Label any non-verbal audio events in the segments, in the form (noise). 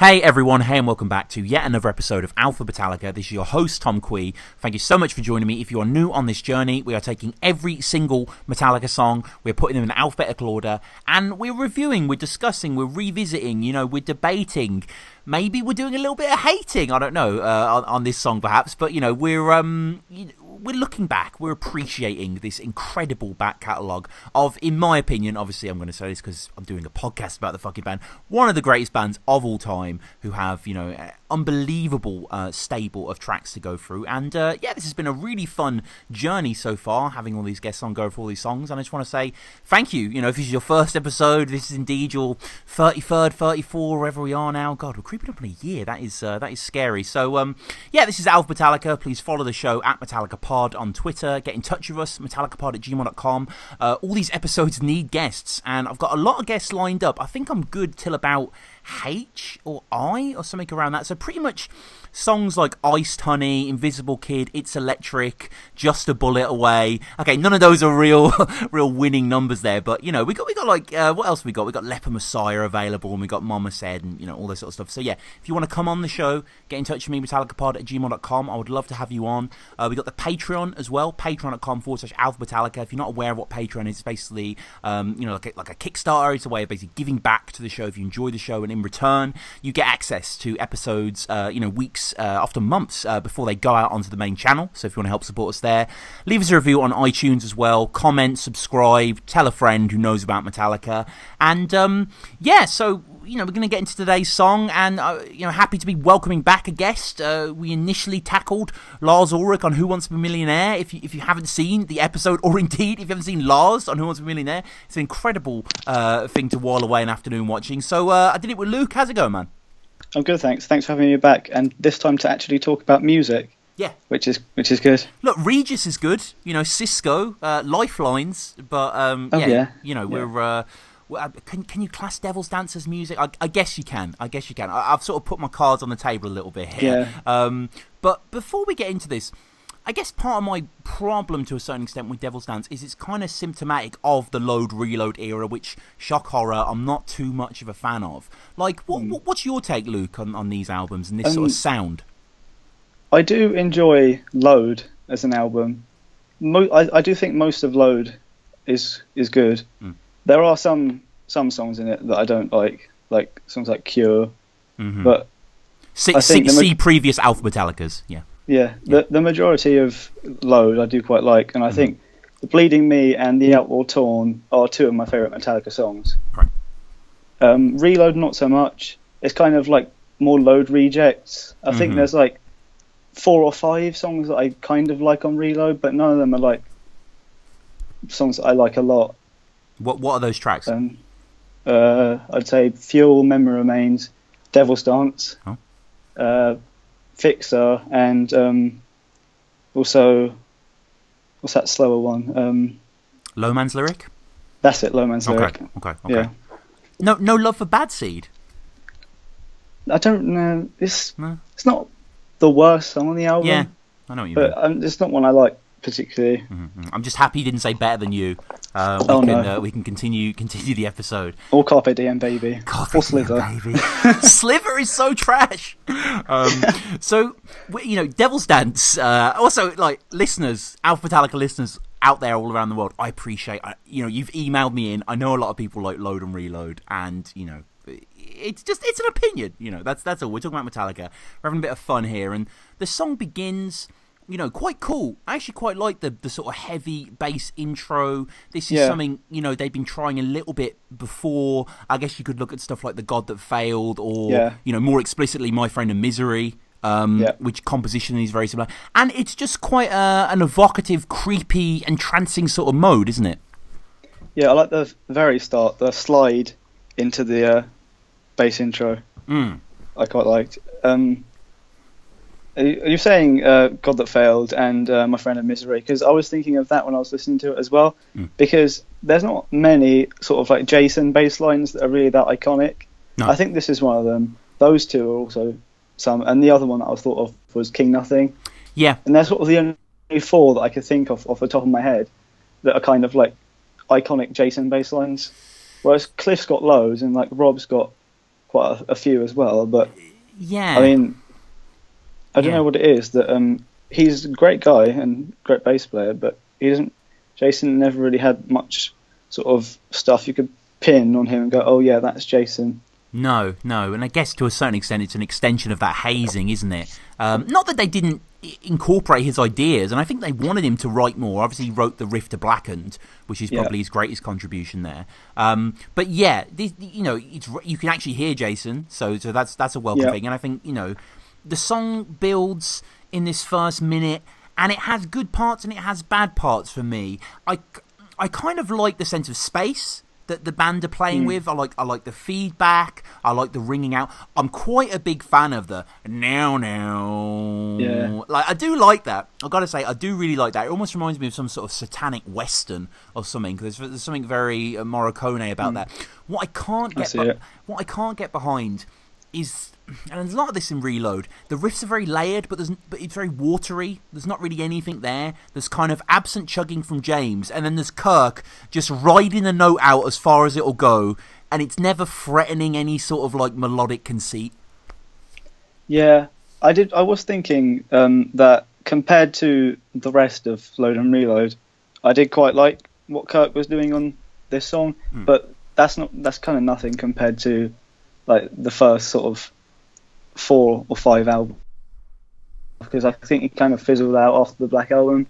Hey everyone, hey and welcome back to yet another episode of Alphabetallica. This is your host Tom Kwei. Thank you so much for joining me. If you are new on this journey, we are taking every single Metallica song, we're putting them in alphabetical order, and we're reviewing, we're discussing, we're revisiting, you know, we're debating. Maybe we're doing a little bit of hating, I don't know, uh, on, on, this song perhaps, but you know, we're um, we're looking back, we're appreciating this incredible back catalogue of, in my opinion, obviously I'm going to say this because I'm doing a podcast about the fucking band, one of the greatest bands of all time who have, you know, unbelievable uh, stable of tracks to go through. And uh, yeah, this has been a really fun journey so far, having all these guests on go for all these songs. And I just want to say thank you. You know, if this is your first episode, this is indeed your 33rd, 34, wherever we are now. God, we're creeping up on a year. That is uh, that is scary. So um, yeah, this is Alphabetallica. Please follow the show at Metallica Pod on Twitter. Get in touch with us, metallicapod at gmail.com. Uh, all these episodes need guests, and I've got a lot of guests lined up. I think I'm good till about H or I or something around that. So pretty much songs like Iced Honey, Invisible Kid, It's Electric, Just a Bullet Away. Okay, none of those are real, (laughs) real winning numbers there, but you know we got we got like uh, what else we got? We got Leper Messiah available, and we got Mama Said, and you know all this sort of stuff. So yeah, if you want to come on the show, get in touch with me, metallicapod at gmail.com. I would love to have you on. Uh, we got the Patreon as well, patreon.com forward slash Alphabetallica. If you're not aware of what Patreon is, it's basically um, you know like a, like a Kickstarter. It's a way of basically giving back to the show if you enjoy the show, and in return you get access to episodes, uh, you know weeks weeks, uh, often months, uh, before they go out onto the main channel. So if you want to help support us there, leave us a review on iTunes as well. Comment, subscribe, tell a friend who knows about Metallica. And um, yeah, so you know, we're going to get into today's song, and uh, you know, happy to be welcoming back a guest. Uh, we initially tackled Lars Ulrich on Who Wants to Be a Millionaire. If you if you haven't seen the episode, (laughs) or indeed if you haven't seen Lars on Who Wants to Be a Millionaire, it's an incredible uh, thing to while away an afternoon watching. So uh, I did it with Luke. How's it going, man? I'm good, thanks. Thanks for having me back, and this time to actually talk about music. Yeah, which is which is good. Look, Regis is good. You know, Cisco, uh, Lifelines, but um, oh, yeah, yeah, you know, yeah. we're. Uh, uh, can can you class Devil's Dance as music? I, I, guess you can. I guess you can. I, have sort of put my cards on the table a little bit here. Yeah. Um, but before we get into this, I guess part of my problem to a certain extent with Devil's Dance is it's kind of symptomatic of the load reload era, which shock horror I'm not too much of a fan of. Like, what, mm. what's your take, Luke, on, on these albums and this um, sort of sound? I do enjoy Load as an album. Mo- I, I, do think most of Load is is good. Mm. There are some some songs in it that I don't like, like songs like Cure, mm-hmm. but see, see, see previous Alphabetallicas, yeah. Yeah, the the majority of Load I do quite like, and I mm-hmm. think the Bleeding Me and the Outlaw Torn are two of my favourite Metallica songs. Right. Um, Reload not so much. It's kind of like more Load rejects. I mm-hmm. think there's like four or five songs that I kind of like on Reload, but none of them are like songs that I like a lot. What What are those tracks? Um, uh, I'd say Fuel, Memory Remains, Devil's Dance. Oh. Uh, Fixer, and um, also what's that slower one? Um, Low Man's Lyric. That's it, Low Man's okay. Lyric. Okay, okay. Yeah. No, no love for Bad Seed. I don't know. It's no. it's not the worst song on the album. Yeah, I know what you but, mean. But um, it's not one I like particularly. Mm-hmm. I'm just happy he didn't say better than you. Uh, we oh, can no. uh, we can continue continue the episode. Or Carpe Diem, baby. Carpe or Slither, baby. (laughs) Slither is so trash. Um, so you know, Devil's Dance. Uh, also, like listeners, Alphabetallica listeners out there all around the world, I appreciate. You know, you've emailed me in. I know a lot of people like load and reload, and you know, it's just it's an opinion. You know, that's that's all. We're talking about Metallica. We're having a bit of fun here, and the song begins you know, quite cool. I actually quite like the, the sort of heavy bass intro. This is yeah. something, you know, they've been trying a little bit before. I guess you could look at stuff like The God That Failed or, yeah. you know, more explicitly, My Friend in Misery. Um, yeah. which composition is very similar, and it's just quite a, an evocative, creepy, entrancing sort of mode, isn't it? Yeah, I like the very start, the slide into the uh, bass intro. Mm. I quite liked. Um, are you saying uh, God That Failed and uh, My Friend in Misery? Because I was thinking of that when I was listening to it as well. Mm. Because there's not many sort of like Jason bass lines that are really that iconic. No. I think this is one of them. Those two are also some. And the other one that I thought of was King Nothing. Yeah. And they're sort of the only four that I could think of off the top of my head that are kind of like iconic Jason bass lines. Whereas Cliff's got loads and like Rob's got quite a, a few as well. But Yeah. I mean, I don't Yeah. know what it is that um, he's a great guy and great bass player, but he doesn't. Jason never really had much sort of stuff you could pin on him and go, "Oh yeah, that's Jason." No, no, and I guess to a certain extent it's an extension of that hazing, isn't it? Um, not that they didn't incorporate his ideas, and I think they wanted him to write more. Obviously, he wrote the riff to Blackened, which is Yeah. probably his greatest contribution there. Um, but yeah, this, you know, it's, you can actually hear Jason, so so that's that's a welcome Yeah. thing. And I think you know, the song builds in this first minute, and it has good parts and it has bad parts for me. I I kind of like the sense of space that the band are playing with. I like I like the feedback. I like the ringing out. I'm quite a big fan of the now now. Yeah. Like I do like that. I got to say I do really like that. It almost reminds me of some sort of satanic western or something because there's, there's something very uh, Morricone about that. What I can't get be- what I can't get behind is and there's a lot of this in Reload. The riffs are very layered, but there's but it's very watery. There's not really anything there. There's kind of absent chugging from James, and then there's Kirk just riding the note out as far as it'll go, and it's never threatening any sort of like melodic conceit. Yeah, I did. I was thinking um, that compared to the rest of Load and Reload, I did quite like what Kirk was doing on this song, Hmm. but that's not. That's kind of nothing compared to like the first sort of four or five albums. Because I think he kind of fizzled out after the Black Album,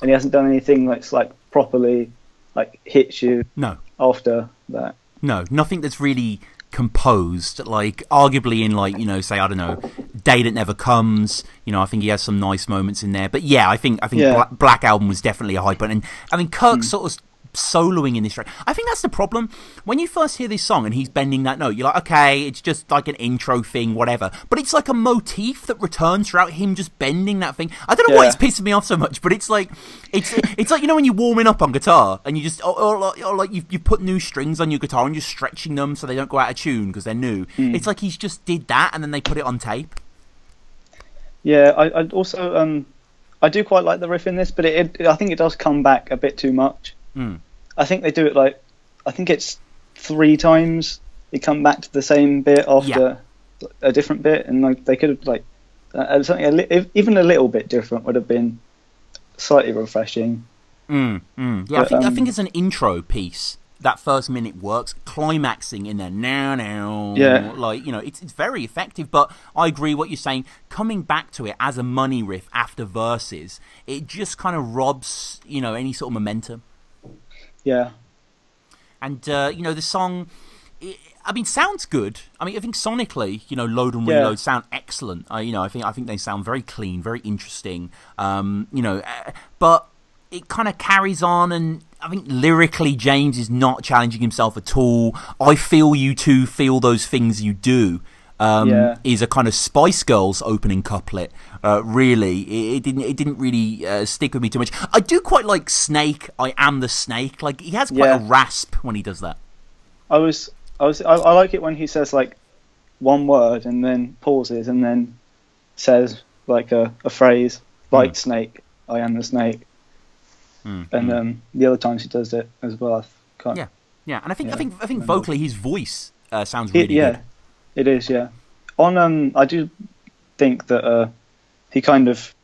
and he hasn't done anything that's like properly like hits you No, after that. no, nothing that's really composed. Like arguably in like you know say I don't know, Day That Never Comes. You know I think he has some nice moments in there. But yeah, I think I think Yeah. Black, Black Album was definitely a high point. And I mean Kirk hmm. sort of soloing in this track. I think that's the problem. When you first hear this song and he's bending that note, you're like, okay, it's just like an intro thing, whatever. But it's like a motif that returns throughout him just bending that thing. I don't know why it's pissing me off so much, but it's like it's it's like you know when you're warming up on guitar and you just or, or, like- or like you you put new strings on your guitar and you're stretching them so they don't go out of tune because they're new. It's like he's just did that and then they put it on tape. Yeah, I, I also um, I do quite like the riff in this, but it, it I think it does come back a bit too much. Hmm. I think they do it like I think it's three times they come back to the same bit after a different bit, and like they could have like uh, something a li- even a little bit different would have been slightly refreshing. Mm, mm. Yeah, I But, think I um, think it's an intro piece. That first minute works, climaxing in there now, now. Yeah. like you know, it's it's very effective. But I agree what you're saying. Coming back to it as a money riff after verses, it just kind of robs you know any sort of momentum. Yeah, And uh, you know, the song. i I mean, sounds good. I mean, I think sonically, you know, load and Yeah. reload sound excellent. Uh, you know, I think I think they sound very clean, very interesting. Um, you know, uh, but it kind of carries on, and I think lyrically, James is not challenging himself at all. I feel you too, feel those things you do. Um, Yeah. Is a kind of Spice Girls opening couplet. Uh, really, it, it didn't. It didn't really uh, stick with me too much. I do quite like Snake. I am the Snake. Like he has quite a rasp when he does that. I was I was I, I like it when he says like one word and then pauses and then says like a, a phrase like snake. I am the snake. Mm, And mm. um, the other times he does it as well. Yeah, yeah, and I think I think I think vocally his voice uh, sounds It- really yeah, good. It is. Yeah. On um, I do think that uh, he kind of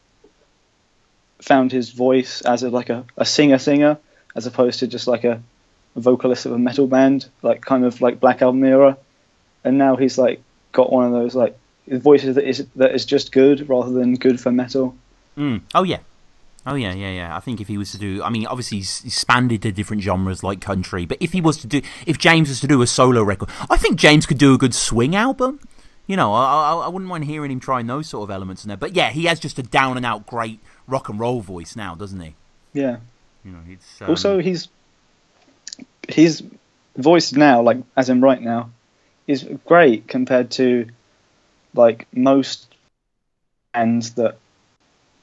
found his voice as a, like a, a singer singer as opposed to just like a, vocalist of a metal band, like kind of like Black Album era. And now he's like got one of those like voices that is that is just good rather than good for metal. Mm. Oh yeah. Oh yeah, yeah, yeah. I think if he was to do, I mean, obviously he's he's expanded to different genres like country, but if he was to do, if James was to do a solo record, I think James could do a good swing album. You know, I, I, I wouldn't mind hearing him trying those sort of elements in there. But yeah, he has just a down and out great rock and roll voice now, doesn't he? Yeah. You know, it's um, Also, he's his voice now, like as in right now, is great compared to like most bands that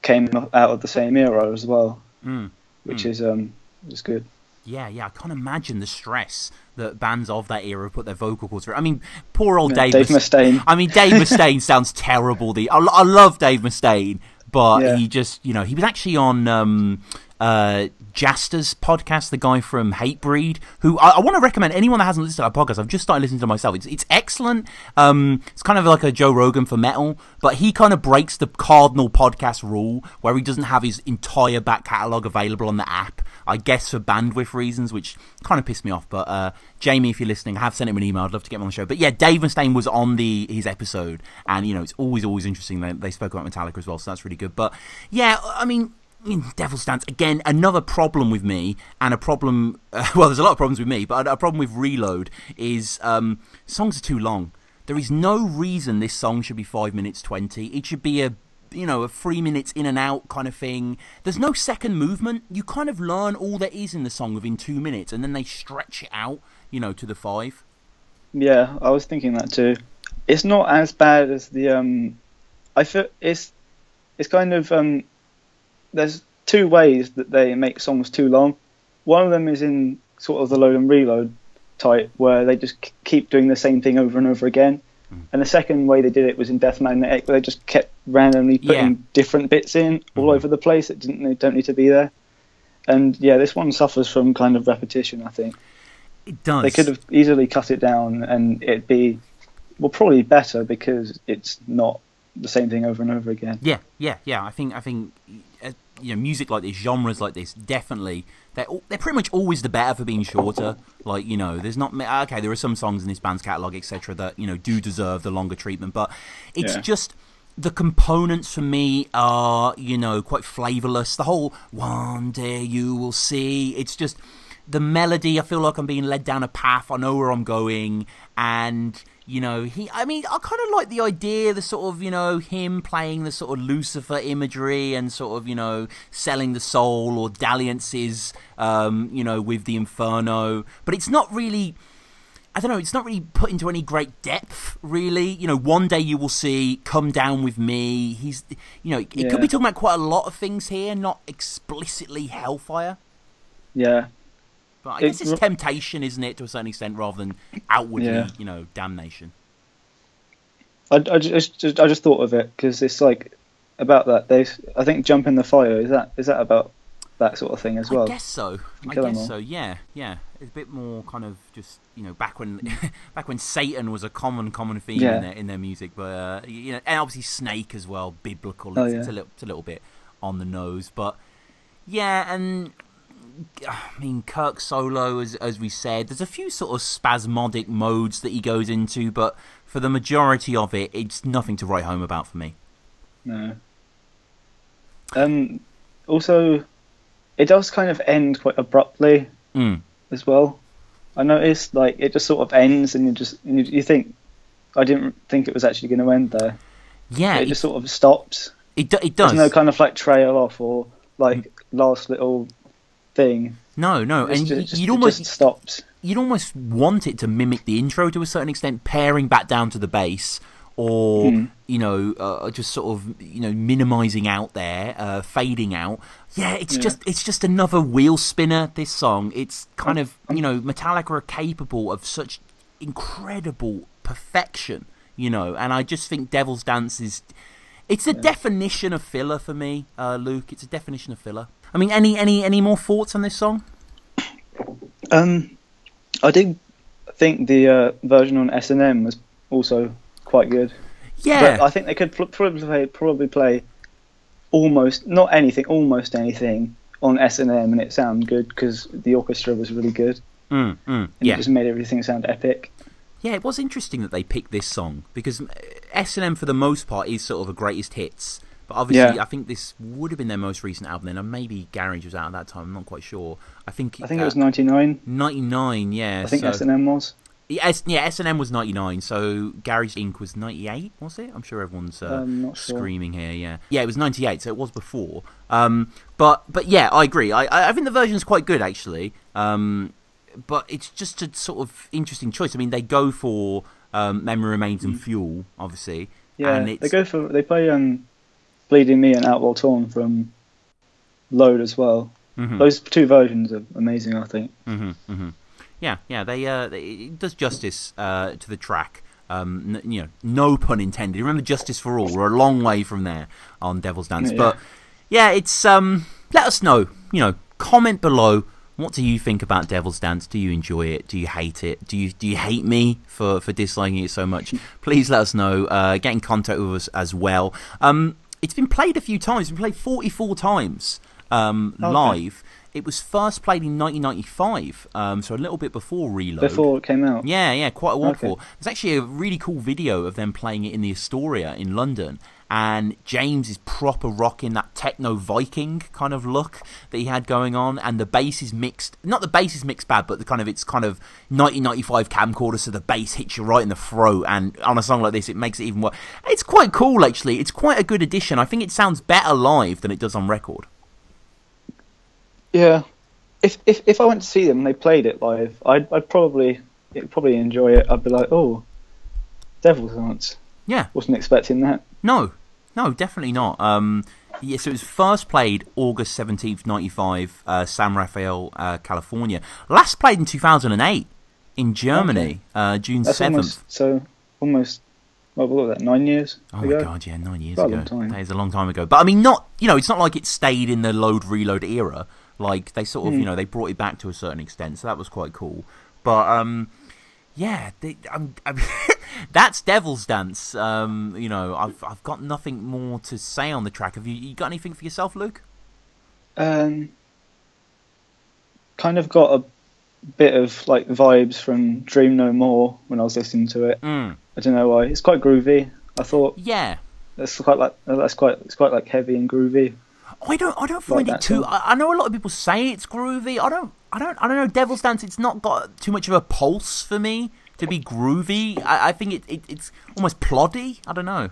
came out of the same era as well, mm. which Hmm. is um is good. Yeah, yeah, I can't imagine the stress that bands of that era put their vocal cords through. I mean, poor old Yeah, Dave, Dave Mus- Mustaine. I mean, Dave (laughs) Mustaine sounds terrible. The I, I love Dave Mustaine, but Yeah. he just, you know, he was actually on um, uh, Jasta's podcast, the guy from Hatebreed, who I, I want to recommend anyone that hasn't listened to our podcast. I've just started listening to myself. It's it's excellent. Um, it's kind of like a Joe Rogan for metal, but he kind of breaks the cardinal podcast rule where he doesn't have his entire back catalogue available on the app. I guess for bandwidth reasons, which kind of pissed me off. But uh, Jamey, if you're listening, I have sent him an email. I'd love to get him on the show. But yeah, Dave Mustaine was on the his episode, and you know it's always always interesting. They, they spoke about Metallica as well, so that's really good. But yeah, I mean Devil's Dance again. Another problem with me, and a problem. (laughs) Uh, well, there's a lot of problems with me, but a problem with Reload is um, songs are too long. There is no reason this song should be five minutes twenty. It should be a you know a three minutes in and out kind of thing. There's no second movement. You kind of learn all there is in the song within two minutes, and then they stretch it out, you know, to the five. Yeah, I was thinking that too. It's not as bad as the. Um, I feel it's it's kind of um, there's two ways that they make songs too long. One of them is in sort of the load and reload type, where they just keep doing the same thing over and over again. Mm. And the second way they did it was in Death Magnetic, where they just kept randomly putting yeah. different bits in all mm. over the place that didn't they don't need to be there. And yeah, this one suffers from kind of repetition. I think it does. They could have easily cut it down, and it'd be well probably better because it's not the same thing over and over again. Yeah, yeah, yeah. I think I think you know music like this, genres like this, definitely they're they're pretty much always the better for being shorter. Like you know, there's not okay. There are some songs in this band's catalog, etc., that you know do deserve the longer treatment, but it's yeah. just the components for me are you know quite flavorless. The whole "one day you will see," it's just the melody. I feel like I'm being led down a path. I know where I'm going, and you know, he. I mean, I kind of like the idea, the sort of, you know, him playing the sort of Lucifer imagery and sort of, you know, selling the soul or dalliances, um, you know, with the Inferno. But it's not really. I don't know. It's not really put into any great depth, really. You know, one day you will see, come down with me. He's, you know, it yeah. could be talking about quite a lot of things here, not explicitly hellfire. Yeah, but I guess it's temptation, isn't it, to a certain extent, rather than outwardly, yeah. you know, damnation. I, I just, I just thought of it because it's like about that. They, I think, jump in the fire. Is that is that about that sort of thing as well? I guess so. I guess so. Yeah, yeah. It's a bit more kind of just you know back when (laughs) back when Satan was a common common theme yeah. in their in their music, but uh, you know, and obviously Snake as well, biblical. Oh, yeah. it's a little it's a little bit on the nose, but yeah, and I mean, Kirk solo, as as we said, there's a few sort of spasmodic modes that he goes into, but for the majority of it, it's nothing to write home about for me. No. Um. Also, it does kind of end quite abruptly mm. as well. I noticed, like, it just sort of ends, and you just you, you think, I didn't think it was actually going to end there. Yeah, it, it, just sort of stops. It do, it does. There's no kind of like trail off or like mm. last little thing. No, no, and just, you'd almost stopped. You'd almost want it to mimic the intro to a certain extent, paring back down to the bass, or mm. you know, uh, just sort of you know, minimizing out there, uh, fading out. Yeah, it's yeah. just it's just another wheel spinner. This song, it's kind of you know, Metallica are capable of such incredible perfection, you know, and I just think Devil's Dance is. It's a yeah. definition of filler for me, uh, Luke. It's a definition of filler. I mean, any any any more thoughts on this song? Um, I did think the uh, version on S and M was also quite good. Yeah, but I think they could probably play, probably play almost not anything, almost anything on S and M, and it sounded good because the orchestra was really good. Mm, mm, and yeah. it just made everything sound epic. Yeah, it was interesting that they picked this song because S and M for the most part is sort of a greatest hits but obviously, yeah. I think this would have been their most recent album. Then, and maybe Garage was out at that time. I'm not quite sure. I think I think uh, it was '99. '99, yeah. I think S and M was. Yeah, S and M was '99. So Garage Inc was '98, was it? I'm sure everyone's uh, um, screaming here. Yeah, yeah, it was '98, so it was before. Um, but but yeah, I agree. I I think the version's quite good actually. Um, but it's just a sort of interesting choice. I mean, they go for um, Memory Remains and mm. Fuel, obviously. Yeah, they go for they play um Bleeding Me and Outlaw Torn from Load as well. Mm-hmm. Those two versions are amazing, I think. Mm-hmm, mm-hmm. Yeah, yeah, they, uh, they, it does justice uh, to the track. Um, n- you know, no pun intended. Remember, Justice for All. We're a long way from there on Devil's Dance, yeah. but yeah, it's um. Let us know you know, comment below. What do you think about Devil's Dance? Do you enjoy it? Do you hate it? Do you do you hate me for, for disliking it so much? (laughs) Please let us know. Uh, get in contact with us as well. Um, it's been played a few times. It's been played 44 times um, Okay. live. It was first played in 1995, um, so a little bit before Reload. Before it came out. Yeah, yeah, quite a while Okay. before. There's actually a really cool video of them playing it in the Astoria in London. And James is proper rocking that techno Viking kind of look that he had going on, and the bass is mixed. Not the bass is mixed bad, but the kind of it's kind of 1995 camcorder, so the bass hits you right in the throat. And on a song like this, it makes it even worse. It's quite cool, actually. It's quite a good addition. I think it sounds better live than it does on record. Yeah. If if if I went to see them and they played it live, I'd I'd probably probably enjoy it. I'd be like, oh, Devil's Dance. Yeah. Wasn't expecting that. No, no, definitely not. Um, yes, it was first played August seventeenth, ninety five, uh, San Rafael, uh, California. Last played in two thousand and eight in Germany, uh, June That's seventh. almost so almost. What was that? Nine years Oh ago. my god, yeah, nine years Quite ago. That is a long time ago. But I mean, not you know, it's not like it stayed in the load reload era. Like they sort of, Hmm. you know, they brought it back to a certain extent, so that was quite cool. But um, yeah, they, I'm, I'm (laughs) that's Devil's Dance. Um, you know, I've I've got nothing more to say on the track. Have you, you got anything for yourself, Luke? Um, kind of got a bit of like vibes from Dream No More when I was listening to it. Mm. I don't know why. It's quite groovy. I thought Yeah. that's quite like that's quite it's quite like heavy and groovy. I don't. I don't find it too. I, I know a lot of people say it's groovy. I don't. I don't. I don't know. Devil's Dance. It's not got too much of a pulse for me to be groovy. I, I think it, it. It's almost ploddy. I don't know.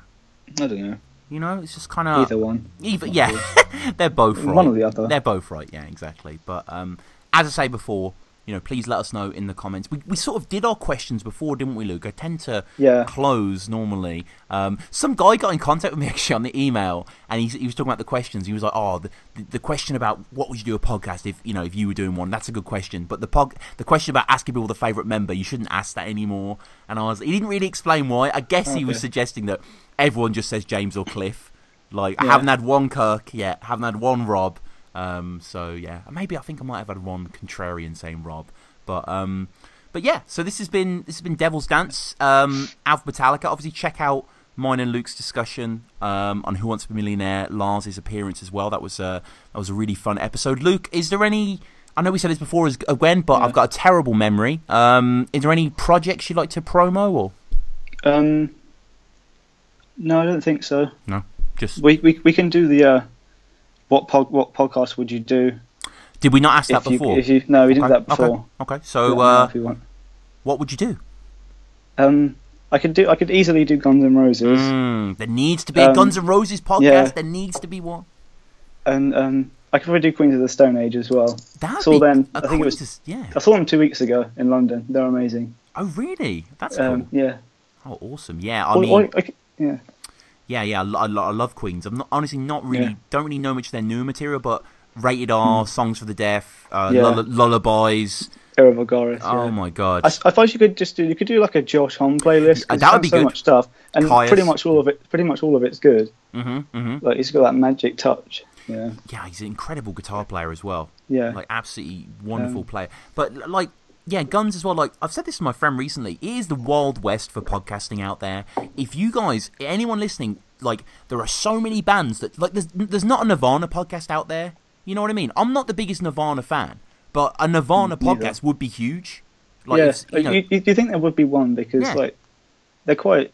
I don't know. You know, it's just kind of Either one. Either. Yeah, (laughs) they're both right. One or the other. They're both right. Yeah, exactly. But um, as I say before, you know, please let us know in the comments. We we sort of did our questions before, didn't we, Luke? I tend to Yeah. close normally. Um, some guy got in contact with me (laughs) actually on the email, and he, he was talking about the questions. He was like, "Oh, the, the, question about what would you do a podcast if you know if you were doing one? That's a good question. But the pog, the question about asking people the favorite member, you shouldn't ask that anymore." And I was, he didn't really explain why. I guess he was suggesting that everyone just says James or Cliff. Like I haven't had one Kirk yet, haven't had one Rob. Um, so yeah, maybe I think I might have had one contrarian saying Rob, but um, but yeah. So this has been this has been Devil's Dance. Um, Alphabetallica. Obviously, check out mine and Luke's discussion um, on Who Wants to Be a Millionaire. Lars's appearance as well. That was a that was a really fun episode. Luke, is there any? I know we said this before as again, but Yeah. I've got a terrible memory. Um, is there any projects you'd like to promo or Um, no, I don't think so. No, just? We we we can do the uh, what pod, what podcast would you do Did we not ask that if you before? if you no we did Okay, that before. Okay. okay. So, that uh, if you want. what would you do? Um, I could do I could easily do Guns N' Roses Mm, there needs to be a Um, Guns N' Roses podcast. yeah. There needs to be one. and um I could probably do Queens of the Stone Age as well. That'd Saw them, a I think it was- Queen's- yeah. I saw them two weeks ago in London. They're amazing. Oh, really? That's Um, cool. yeah. Oh, awesome. Yeah, I Or- mean, or I yeah. Yeah, yeah. I, I, I love Queens. I'm not honestly not really Yeah. Don't really know much of their new material, but Rated R, Songs for the Deaf, uh, Yeah. lull- Lullabies. Era Vulgaris. Oh yeah. my god. I thought you could just do you could do like a Josh Homme playlist. 'cause That would be so good. much stuff, and Kyuss. pretty much all of it. Pretty much all of it's good. hmm hmm Like he's got that magic touch. Yeah, Yeah, he's an incredible guitar player as well. yeah. like absolutely wonderful Um, player. But like, yeah, Guns as well. Like I've said this to my friend recently. It is the wild west for podcasting out there. If you guys, anyone listening, like, there are so many bands that like there's there's not a Nirvana podcast out there. You know what I mean? I'm not the biggest Nirvana fan, but a Nirvana Neither. podcast would be huge. Like, yeah, if, you know, you, you, you think there would be one because Yeah. like they're quite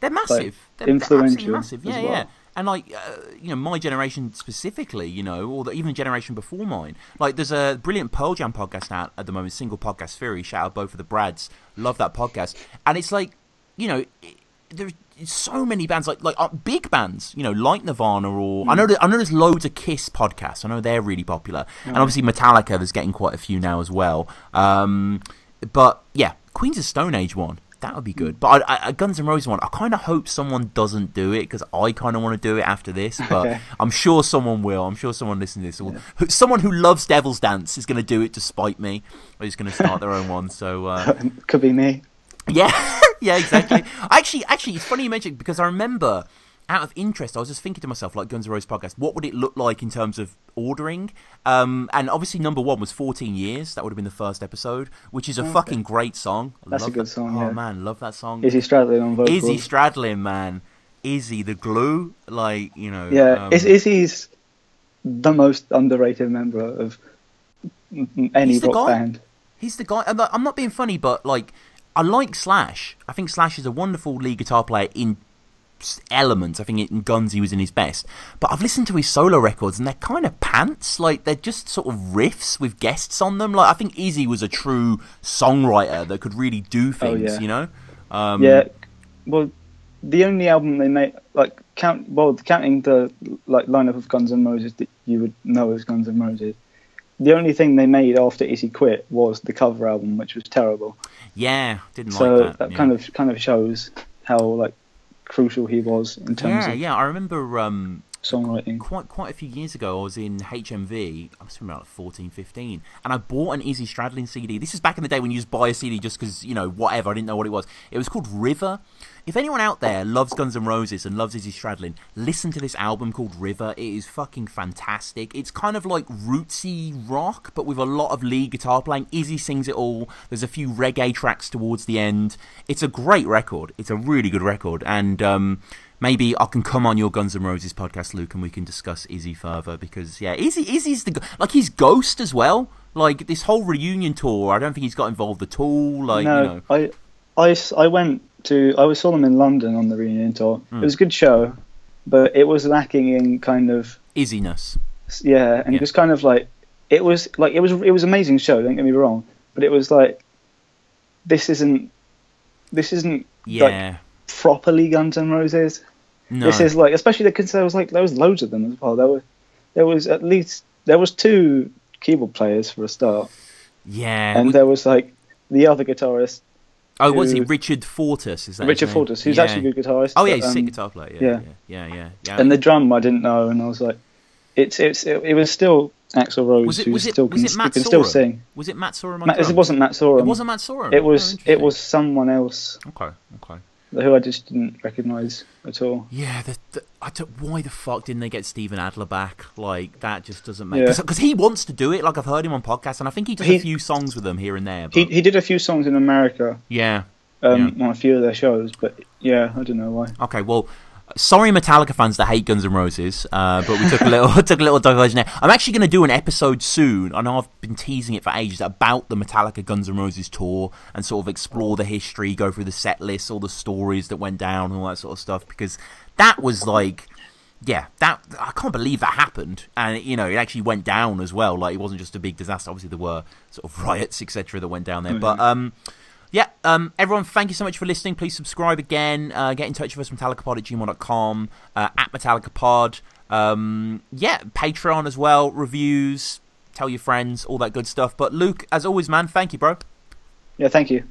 they're massive. they're, they're influential absolutely massive. as Yeah, well. yeah. And like, uh, you know, my generation specifically, you know, or the, even the generation before mine. Like, there's a brilliant Pearl Jam podcast out at the moment, Single Podcast Theory. Shout out both of the Brads. Love that podcast. And it's like, you know, it, there's so many bands like like uh, big bands, you know, like Nirvana or I know that, I know there's loads of Kiss podcasts. I know they're really popular, and obviously Metallica. There's getting quite a few now as well. Um, but yeah, Queens of Stone Age one that would be good. But I, Guns N' Roses one, I kind of hope someone doesn't do it because I kind of want to do it after this. But Okay. (laughs) I'm sure someone will. I'm sure someone listening to this will. who- Someone who loves Devil's Dance is going to do it to spite me. Or is going to start their own (laughs) one. So uh, could be me. (laughs) yeah, yeah, exactly. actually, actually, it's funny you mentioned because I remember out of interest, I was just thinking to myself, like Guns N' Roses podcast, what would it look like in terms of ordering? Um, and obviously, number one was 14 Years. That would have been the first episode, which is a Okay. fucking great song. I That's a good that- song, Oh yeah. man, love that song. Izzy Stradlin on vocals. Izzy Stradlin, man. Izzy, the glue, like you know. Yeah, um, Iz- Izzy's the most underrated member of any rock guy. band. He's the guy. I'm not- I'm not being funny, but like, I like Slash. I think Slash is a wonderful lead guitar player in elements. I think in Guns he was in his best. But I've listened to his solo records and they're kind of pants. Like they're just sort of riffs with guests on them. Like I think Izzy was a true songwriter that could really do things. Oh, yeah. You know. Um, yeah, well, the only album they made, like count, well, counting the like lineup of Guns and Roses that you would know as Guns and Roses, the only thing they made after Izzy quit was the cover album, which was terrible. Yeah. Didn't so like that. yeah. kind of kind of shows how like crucial he was in terms Yeah, of yeah. I remember. Um, songwriting. quite quite a few years ago, I was in HMV. I been about 14, 15, and I bought an Izzy Stradlin CD. This is back in the day when you just buy a CD just because you know whatever. I didn't know what it was. It was called River. If anyone out there loves Guns N' Roses and loves Izzy Stradlin, listen to this album called River. It is fucking fantastic. It's kind of like rootsy rock, but with a lot of lead guitar playing. Izzy sings it all. There's a few reggae tracks towards the end. It's a great record. It's a really good record, and um, maybe I can come on your Guns N' Roses podcast, Luke, and we can discuss Izzy further because yeah, Izzy Izzy's the like he's Ghost as well. Like this whole reunion tour, I don't think he's got involved at all. Like no, you know, i i went to I saw them in London on the reunion tour. Hmm. It was a good show, but it was lacking in kind of Izziness. yeah, and Yeah. it was kind of like it was like it was it was amazing show. Don't get me wrong, but it was like this isn't this isn't like Yeah, properly Guns N' Roses. no, This is like especially because there was like there was loads of them as well. There was there was at least there was two keyboard players for a start, yeah. and there was like the other guitarist oh, what's he? who- Richard Fortus? Is that Richard? Fortus, who's Yeah. actually a good guitarist. Oh yeah, but, he's a um, sick guitar player. Yeah, yeah, yeah. yeah, yeah. yeah. And the drum I didn't know, and I was like, it's it's it, it was still Axl Rose was it who was it still was can, it Matt can still sing. Was it Matt Sorum? Matt, it wasn't Matt Sorum. It wasn't Matt Sorum. It Oh, was it was someone else Okay, okay. Who I just didn't recognise at all. Yeah, the, the, I don't, why the fuck didn't they get Steven Adler back? Like that just doesn't make Yeah. because he wants to do it. Like I've heard him on podcasts, and I think he does a few songs with them here and there. But He he did a few songs in America yeah, um, on a few of their shows, but yeah, I don't know why. okay. Well, sorry, Metallica fans that hate Guns N' Roses, uh, but we took a little (laughs) took a little diversion there. I'm actually going to do an episode soon. I know I've been teasing it for ages about the Metallica Guns N' Roses tour and sort of explore the history, go through the set list, all the stories that went down, and all that sort of stuff because that was like. yeah, that I can't believe that happened, and you know it actually went down as well. Like it wasn't just a big disaster. Obviously, there were sort of (laughs) riots, etc., that went down there. But um, um, everyone, thank you so much for listening. Please subscribe again. Uh, get in touch with us, metallicapod at gmail.com, uh, at metallicapod. Um, yeah, Patreon as well, reviews, tell your friends, all that good stuff. But Luke, as always, man, thank you, bro. Yeah, thank you.